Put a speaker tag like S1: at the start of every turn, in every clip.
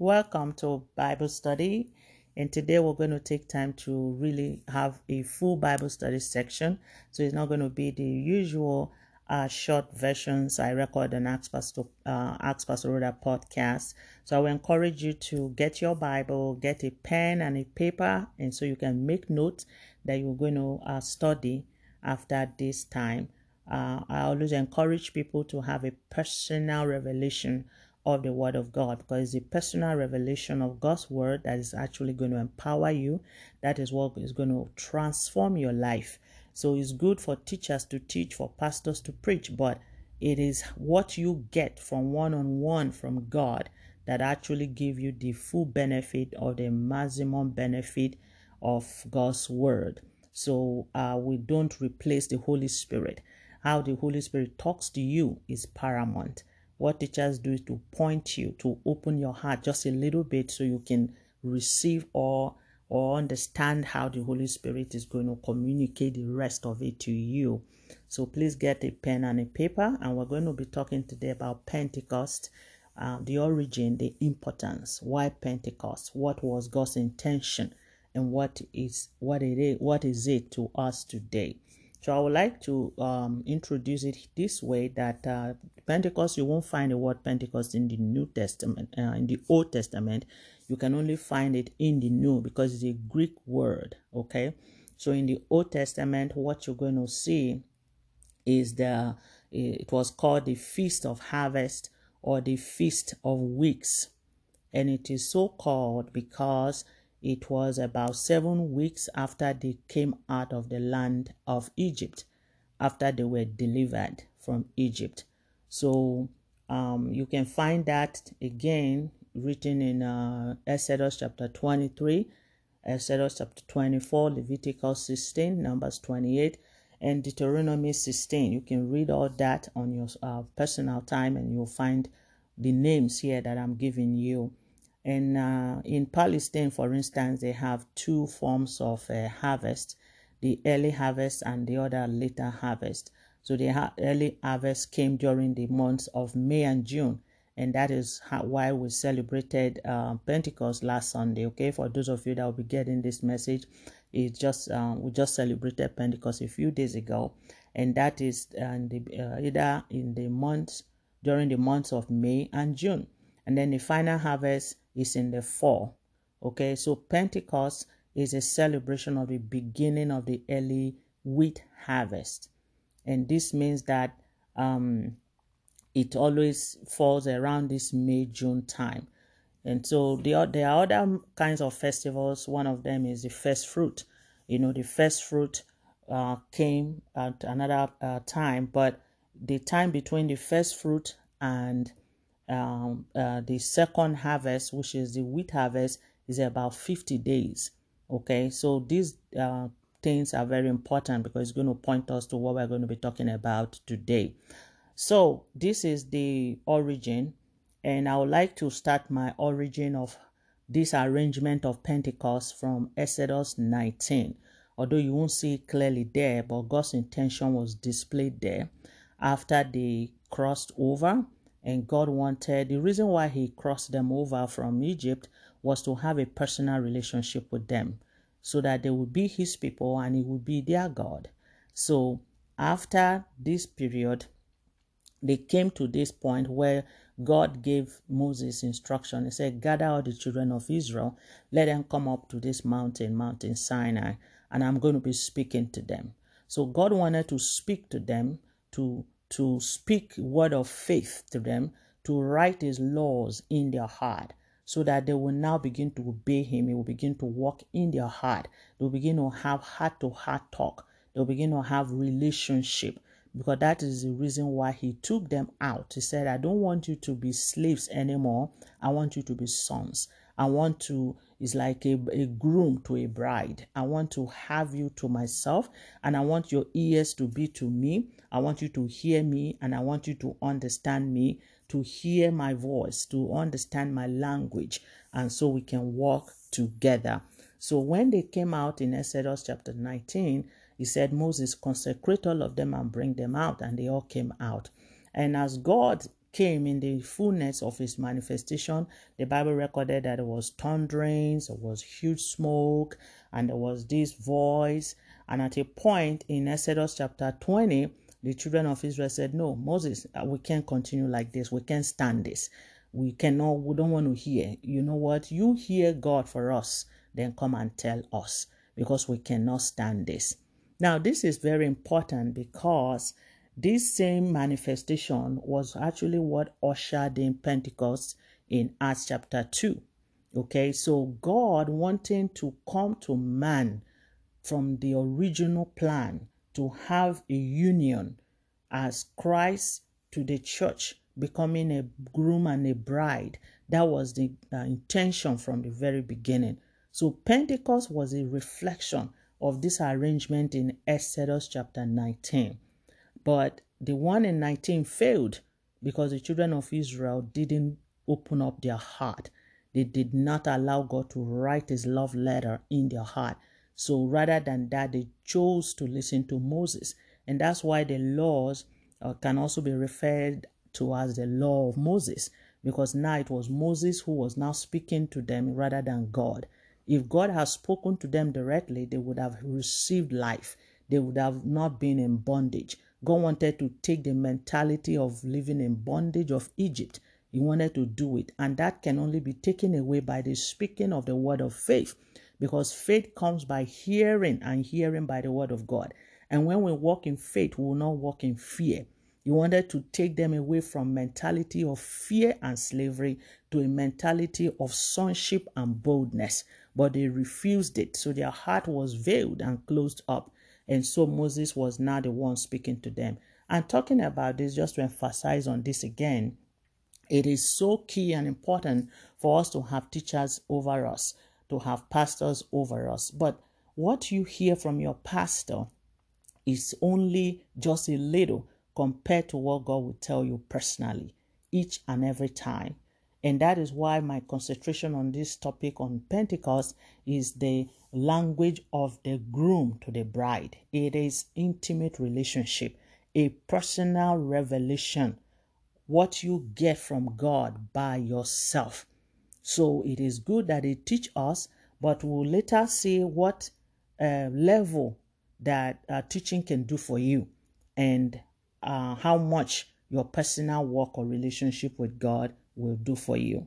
S1: Welcome to Bible study. And today we're going to take time to really have a full Bible study section. So it's not going to be the usual uh, short versions I record on Ask Pastor, uh, Ask Pastor Rhoda podcast. So I will encourage you to get your Bible, get a pen and a paper, and so you can make notes that you're going to uh, study after this time. Uh, I always encourage people to have a personal revelation of the Word of God because it's a personal revelation of God's Word that is actually going to empower you. That is what is going to transform your life. So it's good for teachers to teach, for pastors to preach, but it is what you get from one on one from God that actually give you the full benefit or the maximum benefit of God's Word. So uh, we don't replace the Holy Spirit. How the Holy Spirit talks to you is paramount. What teachers do is to point you, to open your heart just a little bit so you can receive or or understand how the Holy Spirit is going to communicate the rest of it to you. So please get a pen and a paper, and we're going to be talking today about Pentecost, uh, the origin, the importance, why Pentecost, what was God's intention, and what is what it is, what is it to us today. So I would like to um, introduce it this way that uh, Pentecost, you won't find the word Pentecost in the New Testament, uh, in the Old Testament. You can only find it in the New because it's a Greek word, okay? So in the Old Testament, what you're going to see is the, it was called the Feast of Harvest or the Feast of Weeks. And it is so called because it was about seven weeks after they came out of the land of Egypt, after they were delivered from Egypt. So um, you can find that again written in uh, Exodus chapter 23, Exodus chapter 24, Leviticus 16, Numbers 28, and Deuteronomy 16. You can read all that on your uh, personal time and you'll find the names here that I'm giving you. And uh, in Palestine, for instance, they have two forms of uh, harvest the early harvest and the other later harvest. So the early harvest came during the months of May and June. And that is how, why we celebrated uh, Pentecost last Sunday. Okay, for those of you that will be getting this message, it's just uh, we just celebrated Pentecost a few days ago, and that is uh, the, uh, either in the months during the months of May and June, and then the final harvest is in the fall. Okay, so Pentecost is a celebration of the beginning of the early wheat harvest. And this means that um, it always falls around this May June time. And so there there are other kinds of festivals. One of them is the first fruit. You know, the first fruit uh, came at another uh, time, but the time between the first fruit and um, uh, the second harvest, which is the wheat harvest, is about 50 days. Okay, so these uh, things are very important because it's going to point us to what we're going to be talking about today. So, this is the origin, and I would like to start my origin of this arrangement of Pentecost from Exodus 19. Although you won't see it clearly there, but God's intention was displayed there after they crossed over and God wanted the reason why he crossed them over from Egypt was to have a personal relationship with them so that they would be his people and he would be their God. So after this period, they came to this point where God gave Moses instruction. He said, Gather all the children of Israel, let them come up to this mountain, Mountain Sinai, and I'm going to be speaking to them. So God wanted to speak to them to to speak word of faith to them, to write his laws in their heart, so that they will now begin to obey him. He will begin to walk in their heart. They will begin to have heart to heart talk. They will begin to have relationship because that is the reason why he took them out. He said, I don't want you to be slaves anymore. I want you to be sons. I want to, it's like a, a groom to a bride. I want to have you to myself and I want your ears to be to me. I want you to hear me and I want you to understand me, to hear my voice, to understand my language, and so we can walk together. So when they came out in Exodus chapter 19, he said, Moses, consecrate all of them and bring them out. And they all came out. And as God came in the fullness of his manifestation, the Bible recorded that there was thunderings, there was huge smoke, and there was this voice. And at a point in Exodus chapter 20, the children of Israel said, No, Moses, uh, we can't continue like this. We can't stand this. We cannot, we don't want to hear. You know what? You hear God for us, then come and tell us because we cannot stand this. Now, this is very important because this same manifestation was actually what ushered in Pentecost in Acts chapter 2. Okay, so God wanting to come to man from the original plan to have a union as Christ to the church, becoming a groom and a bride. That was the uh, intention from the very beginning. So Pentecost was a reflection of this arrangement in Exodus chapter 19. But the one in 19 failed because the children of Israel didn't open up their heart. They did not allow God to write his love letter in their heart. So rather than that, they chose to listen to Moses. And that's why the laws uh, can also be referred to as the law of Moses, because now it was Moses who was now speaking to them rather than God. If God had spoken to them directly, they would have received life. They would have not been in bondage. God wanted to take the mentality of living in bondage of Egypt. He wanted to do it. And that can only be taken away by the speaking of the word of faith. Because faith comes by hearing and hearing by the word of God. And when we walk in faith, we will not walk in fear. He wanted to take them away from mentality of fear and slavery to a mentality of sonship and boldness. But they refused it. So their heart was veiled and closed up. And so Moses was now the one speaking to them. And talking about this, just to emphasize on this again, it is so key and important for us to have teachers over us, to have pastors over us. But what you hear from your pastor is only just a little compared to what God will tell you personally each and every time. And that is why my concentration on this topic on Pentecost is the language of the groom to the bride. It is intimate relationship, a personal revelation, what you get from God by yourself. So it is good that they teach us, but we'll later see what uh, level that uh, teaching can do for you and uh, how much your personal work or relationship with God will do for you.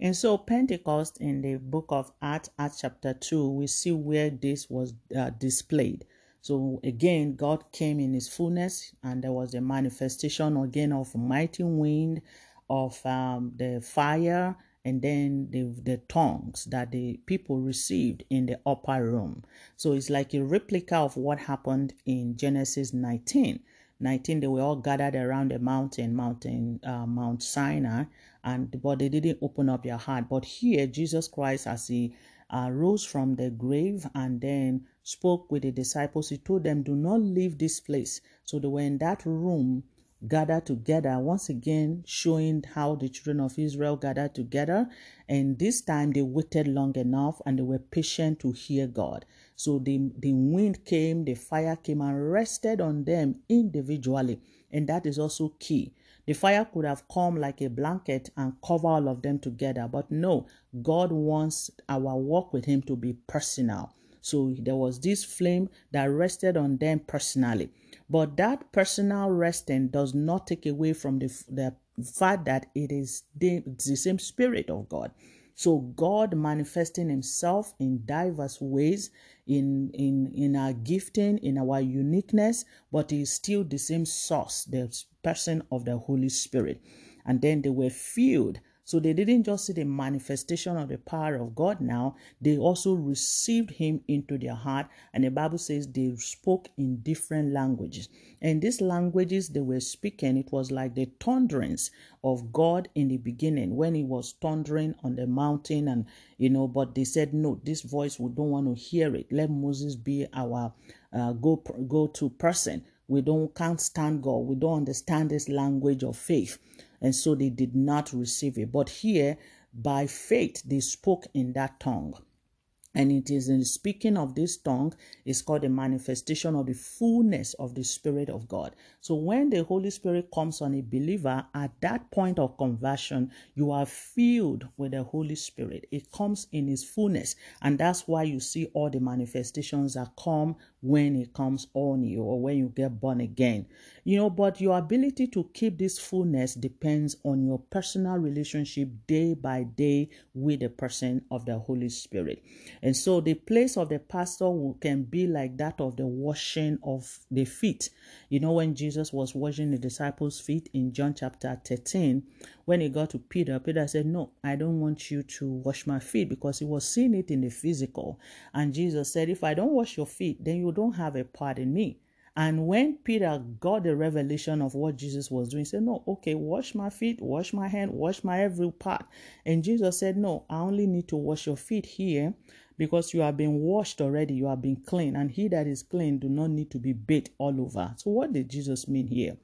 S1: And so, Pentecost in the book of Acts, Acts chapter 2, we see where this was uh, displayed. So, again, God came in his fullness, and there was a manifestation again of mighty wind, of um, the fire, and then the, the tongues that the people received in the upper room. So, it's like a replica of what happened in Genesis 19. 19 they were all gathered around the mountain mountain uh, mount sinai and but they didn't open up their heart. But here jesus christ as he uh, rose from the grave and then spoke with the disciples he told them do not leave this place. So they were in that room gathered together once again showing how the children of israel gathered together and this time they waited long enough and they were patient to hear god so the, the wind came, the fire came and rested on them individually. And that is also key. The fire could have come like a blanket and cover all of them together. But no, God wants our walk with Him to be personal. So there was this flame that rested on them personally. But that personal resting does not take away from the, the fact that it is the, the same Spirit of God. So God manifesting himself in diverse ways in in in our gifting, in our uniqueness, but is still the same source, the person of the Holy Spirit. And then they were filled so they didn't just see the manifestation of the power of God now, they also received him into their heart. And the Bible says they spoke in different languages. And these languages they were speaking, it was like the thunderings of God in the beginning when he was thundering on the mountain. And, you know, but they said, no, this voice, we don't want to hear it. Let Moses be our uh, go, go to person. We don't can't stand God. We don't understand this language of faith and so they did not receive it. But here, by faith, they spoke in that tongue. and it is in speaking of this tongue is called the manifestation of the fullness of the spirit of god so when the holy spirit comes on a believer at that point of conversion you are filled with the holy spirit it comes in its fullness and that's why you see all the manifestations that come when it comes on you or when you get born again you know but your ability to keep this fullness depends on your personal relationship day by day with the person of the holy spirit and so the place of the pastor can be like that of the washing of the feet. You know, when Jesus was washing the disciples' feet in John chapter 13, when he got to Peter, Peter said, No, I don't want you to wash my feet because he was seeing it in the physical. And Jesus said, If I don't wash your feet, then you don't have a part in me. And when Peter got the revelation of what Jesus was doing, he said, No, okay, wash my feet, wash my hand, wash my every part. And Jesus said, No, I only need to wash your feet here because you have been washed already, you have been clean, and he that is clean do not need to be bathed all over. So what did Jesus mean here?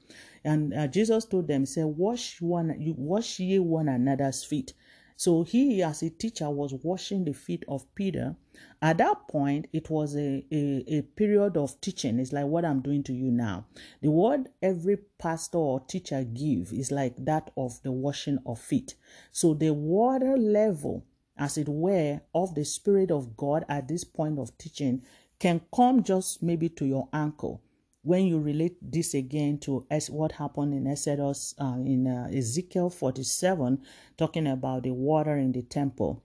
S1: And uh, Jesus told them, "Say, Wash one, you wash ye one another's feet. So he, as a teacher, was washing the feet of Peter. At that point, it was a, a, a, period of teaching. It's like what I'm doing to you now. The word every pastor or teacher give is like that of the washing of feet. So the water level as it were, of the Spirit of God at this point of teaching can come just maybe to your ankle. When you relate this again to what happened in Exodus, uh, in uh, Ezekiel 47, talking about the water in the temple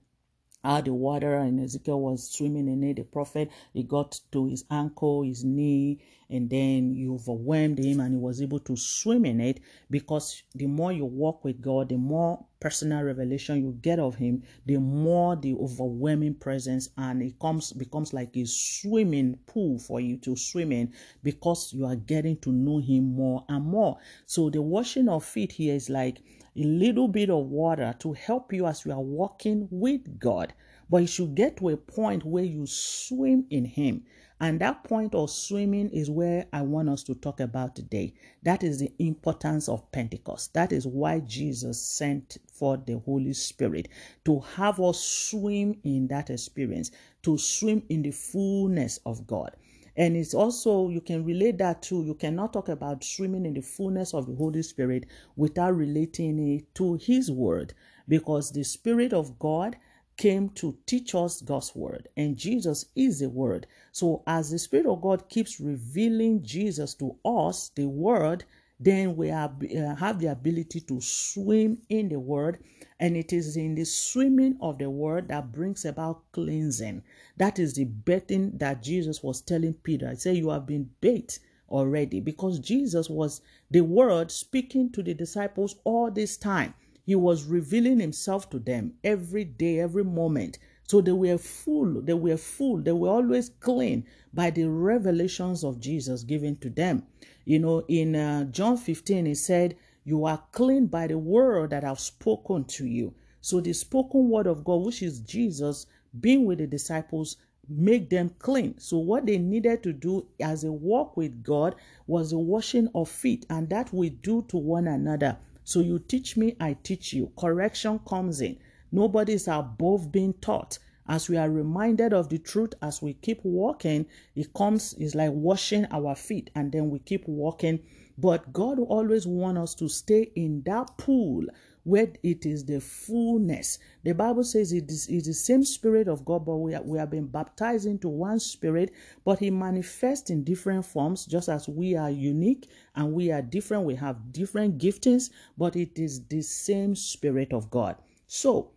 S1: how the water and Ezekiel was swimming in it. The prophet, he got to his ankle, his knee, and then you overwhelmed him and he was able to swim in it because the more you walk with God, the more personal revelation you get of him, the more the overwhelming presence and it comes becomes like a swimming pool for you to swim in because you are getting to know him more and more. So the washing of feet here is like a little bit of water to help you as you are walking with God. But you should get to a point where you swim in Him. And that point of swimming is where I want us to talk about today. That is the importance of Pentecost. That is why Jesus sent for the Holy Spirit to have us swim in that experience, to swim in the fullness of God. And it's also, you can relate that to, you cannot talk about swimming in the fullness of the Holy Spirit without relating it to His Word, because the Spirit of God came to teach us God's Word, and Jesus is the Word. So, as the Spirit of God keeps revealing Jesus to us, the Word, then we have, uh, have the ability to swim in the Word and it is in the swimming of the word that brings about cleansing. That is the bathing that Jesus was telling Peter. He said, You have been bathed already because Jesus was the word speaking to the disciples all this time. He was revealing himself to them every day, every moment. So they were full, they were full, they were always clean by the revelations of Jesus given to them. You know, in uh, John 15, he said, you are clean by the word that I've spoken to you. So the spoken word of God, which is Jesus, being with the disciples, make them clean. So what they needed to do as a walk with God was the washing of feet, and that we do to one another. So you teach me, I teach you. Correction comes in. Nobody is above being taught. As we are reminded of the truth, as we keep walking, it comes, it's like washing our feet, and then we keep walking but God always want us to stay in that pool where it is the fullness. The Bible says it is, it is the same Spirit of God, but we, are, we have been baptized into one Spirit, but He manifests in different forms, just as we are unique and we are different. We have different giftings, but it is the same Spirit of God. So,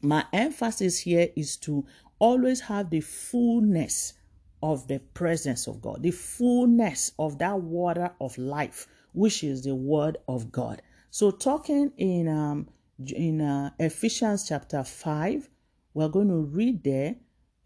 S1: my emphasis here is to always have the fullness of the presence of God, the fullness of that water of life, which is the word of God. So, talking in um, in uh, Ephesians chapter 5, we're going to read there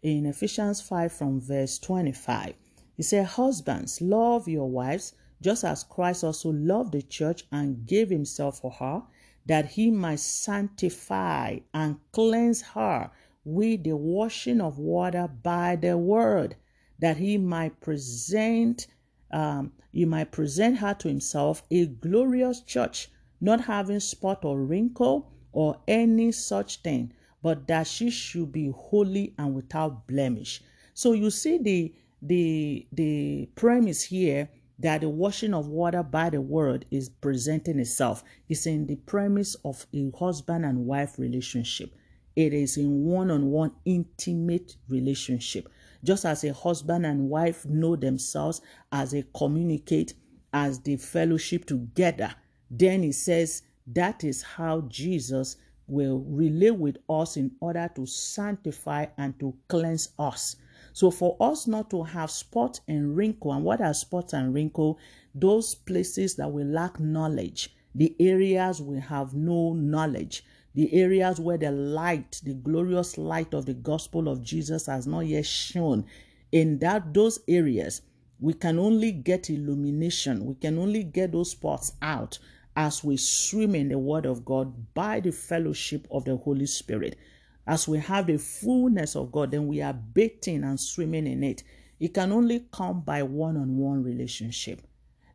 S1: in Ephesians 5 from verse 25. He said, Husbands, love your wives, just as Christ also loved the church and gave himself for her, that he might sanctify and cleanse her with the washing of water by the word that he might present um, he might present her to himself a glorious church, not having spot or wrinkle or any such thing, but that she should be holy and without blemish. So you see the the the premise here that the washing of water by the word is presenting itself. It's in the premise of a husband and wife relationship. It is in one-on-one intimate relationship. Just as a husband and wife know themselves as they communicate, as they fellowship together, then he says that is how Jesus will relate with us in order to sanctify and to cleanse us. So for us not to have spot and wrinkle, and what are spot and wrinkle? Those places that we lack knowledge, the areas we have no knowledge, the areas where the light, the glorious light of the gospel of Jesus has not yet shone. In that those areas, we can only get illumination. We can only get those spots out as we swim in the Word of God by the fellowship of the Holy Spirit. As we have the fullness of God, then we are bathing and swimming in it. It can only come by one on one relationship.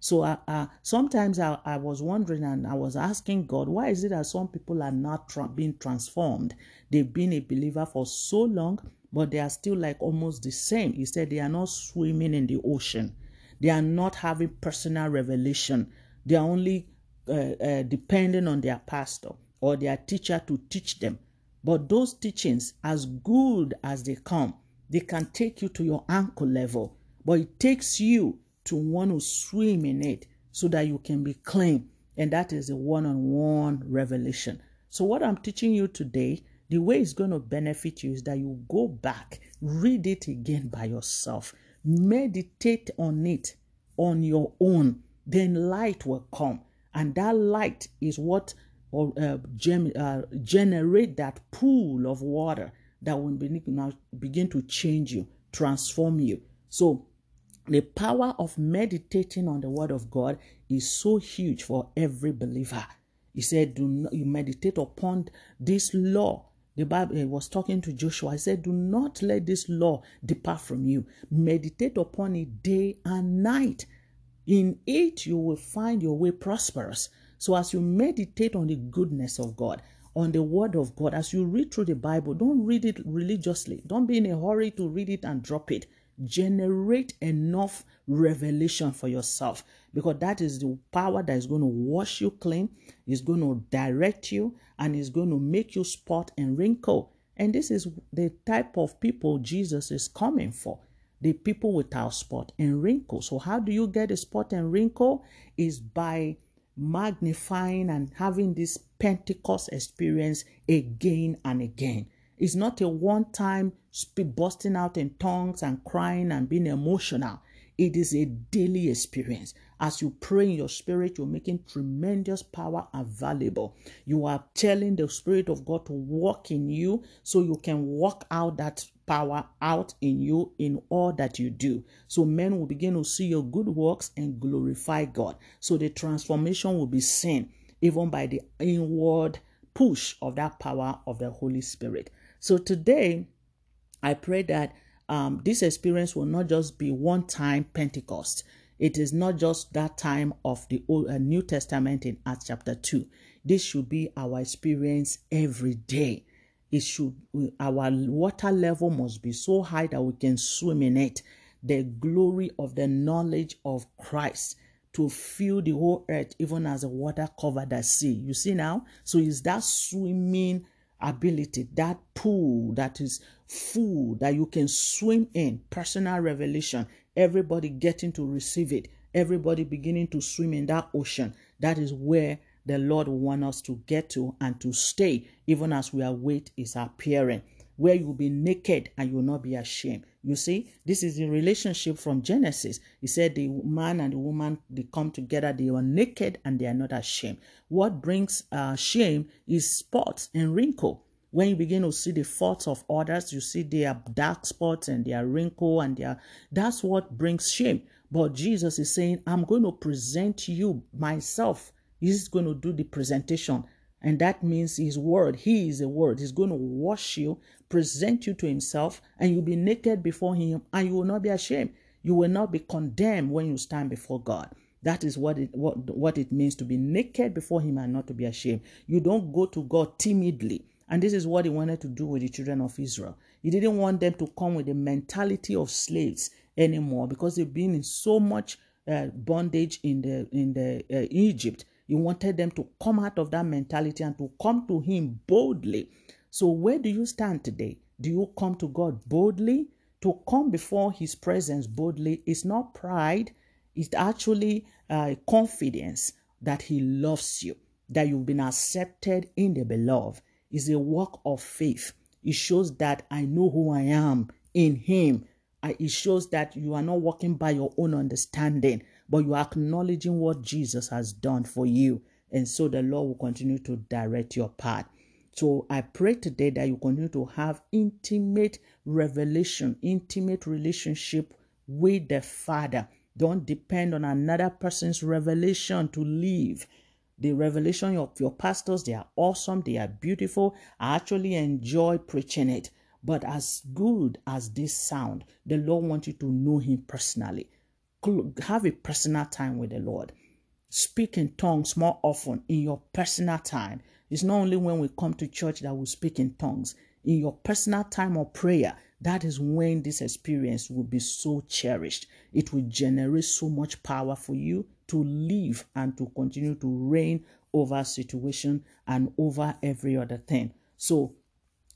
S1: So sometimes I, I, was wondering and I was asking God, why is it that some people are not tra- being transformed? They've been a believer for so long, but they are still like almost the same. He said they are not swimming in the ocean, they are not having personal revelation, they are only uh, uh, depending on their pastor or their teacher to teach them. But those teachings, as good as they come, they can take you to your ankle level. But it takes you to want to swim in it so that you can be clean. And that is a one on one revelation. So, what I'm teaching you today, the way it's going to benefit you is that you go back, read it again by yourself, meditate on it on your own. Then light will come. And that light is what or uh, gem, uh, generate that pool of water that will be, now begin to change you, transform you. So, the power of meditating on the Word of God is so huge for every believer. He said, "Do not, you meditate upon this law." The Bible was talking to Joshua. He said, "Do not let this law depart from you. Meditate upon it day and night. In it you will find your way prosperous." So as you meditate on the goodness of God, on the word of God, as you read through the Bible, don't read it religiously. Don't be in a hurry to read it and drop it. Generate enough revelation for yourself because that is the power that is going to wash you clean, is going to direct you, and is going to make you spot and wrinkle. And this is the type of people Jesus is coming for the people without spot and wrinkle. So, how do you get a spot and wrinkle? Is by magnifying and having this Pentecost experience again and again. It's not a one time busting out in tongues and crying and being emotional. It is a daily experience. As you pray in your spirit, you're making tremendous power available. You are telling the Spirit of God to walk in you so you can walk out that power out in you in all that you do. So men will begin to see your good works and glorify God. So the transformation will be seen even by the inward push of that power of the Holy Spirit. So today, I pray that um, this experience will not just be one time Pentecost. It is not just that time of the Old, uh, New Testament in Acts chapter 2. This should be our experience every day it should our water level must be so high that we can swim in it. The glory of the knowledge of christ to fill the whole earth even as the water covered the sea. You see now? So is that swimming ability that pool that is full that you can swim in. Personal revelation. Everybody getting to receive it. Everybody beginning to swim in that ocean. That is where the Lord want us to get to and to stay, even as we await His appearing, where you will be naked and you will not be ashamed. You see, this is the relationship from Genesis. He said the man and the woman they come together, they are naked and they are not ashamed. What brings uh, shame is spots and wrinkle. When you begin to see the faults of others, you see their dark spots and their wrinkle and their that's what brings shame. But Jesus is saying, I'm going to present you myself He's going to do the presentation. And that means his word. He is a word. He's going to wash you, present you to himself, and you'll be naked before him, and you will not be ashamed. You will not be condemned when you stand before God. That is what it what, what it means to be naked before him and not to be ashamed. You don't go to God timidly And this is what he wanted to do with the children of Israel. He didn't want them to come with the mentality of slaves anymore because they've been in so much uh, bondage in the in the uh, Egypt. He wanted them to come out of that mentality and to come to him boldly. So where do you stand today? Do you come to God boldly? To come before his presence boldly is not pride, it's actually uh, confidence that he loves you, that you've been accepted in the beloved. It's a work of faith. It shows that I know who I am in him. It shows that you are not walking by your own understanding, but you are acknowledging what Jesus has done for you. And so the Lord will continue to direct your path. So I pray today that you continue to have intimate revelation, intimate relationship with the Father. Don't depend on another person's revelation to live. The revelation of your pastors, they are awesome, they are beautiful. I actually enjoy preaching it. But as good as this sound, the Lord wants you to know Him personally. Have a personal time with the Lord. Speak in tongues more often in your personal time. It's not only when we come to church that we speak in tongues. In your personal time of prayer, that is when this experience will be so cherished. It will generate so much power for you to live and to continue to reign over situation and over every other thing. So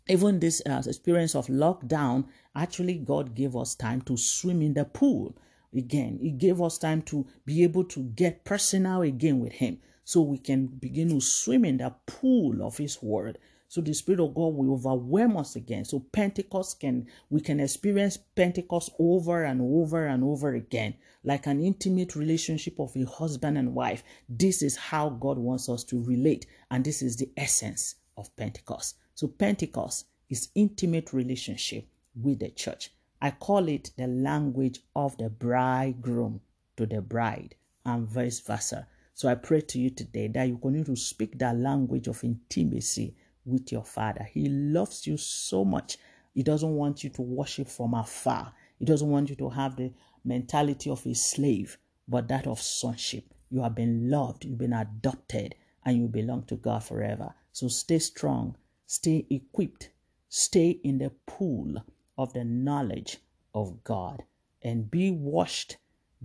S1: even this uh, experience of lockdown, actually God gave us time to swim in the pool again. He gave us time to be able to get personal again with him so we can begin to swim in the pool of his word so the Spirit of God will overwhelm us again. So Pentecost can, we can experience Pentecost over and over and over again, like an intimate relationship of a husband and wife. This is how God wants us to relate. And this is the essence of Pentecost. So Pentecost is intimate relationship with the church. I call it the language of the bridegroom to the bride and vice versa. So I pray to you today that you continue to speak that language of intimacy with your father. He loves you so much. He doesn't want you to worship from afar. He doesn't want you to have the mentality of a slave, but that of sonship. You have been loved, you've been adopted, and you belong to God forever. So stay strong, stay equipped, stay in the pool of the knowledge of God, and be washed,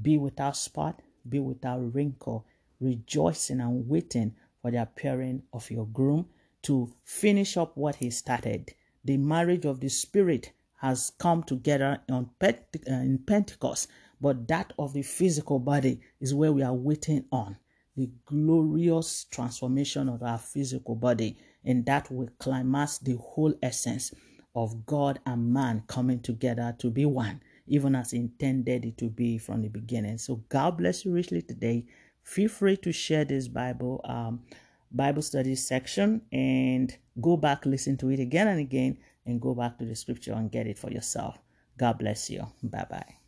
S1: be without spot, be without wrinkle, rejoicing and waiting for the appearing of your groom to finish up what he started. The marriage of the Spirit has come together on uh, in Pentecost, but that of the physical body is where we are waiting on. The glorious transformation of our physical body, and that will climax the whole essence of God and man coming together to be one, even as intended it to be from the beginning. So, God bless you richly today. Feel free to share this Bible. Um, Bible study section and go back, listen to it again and again, and go back to the scripture and get it for yourself. God bless you. Bye bye.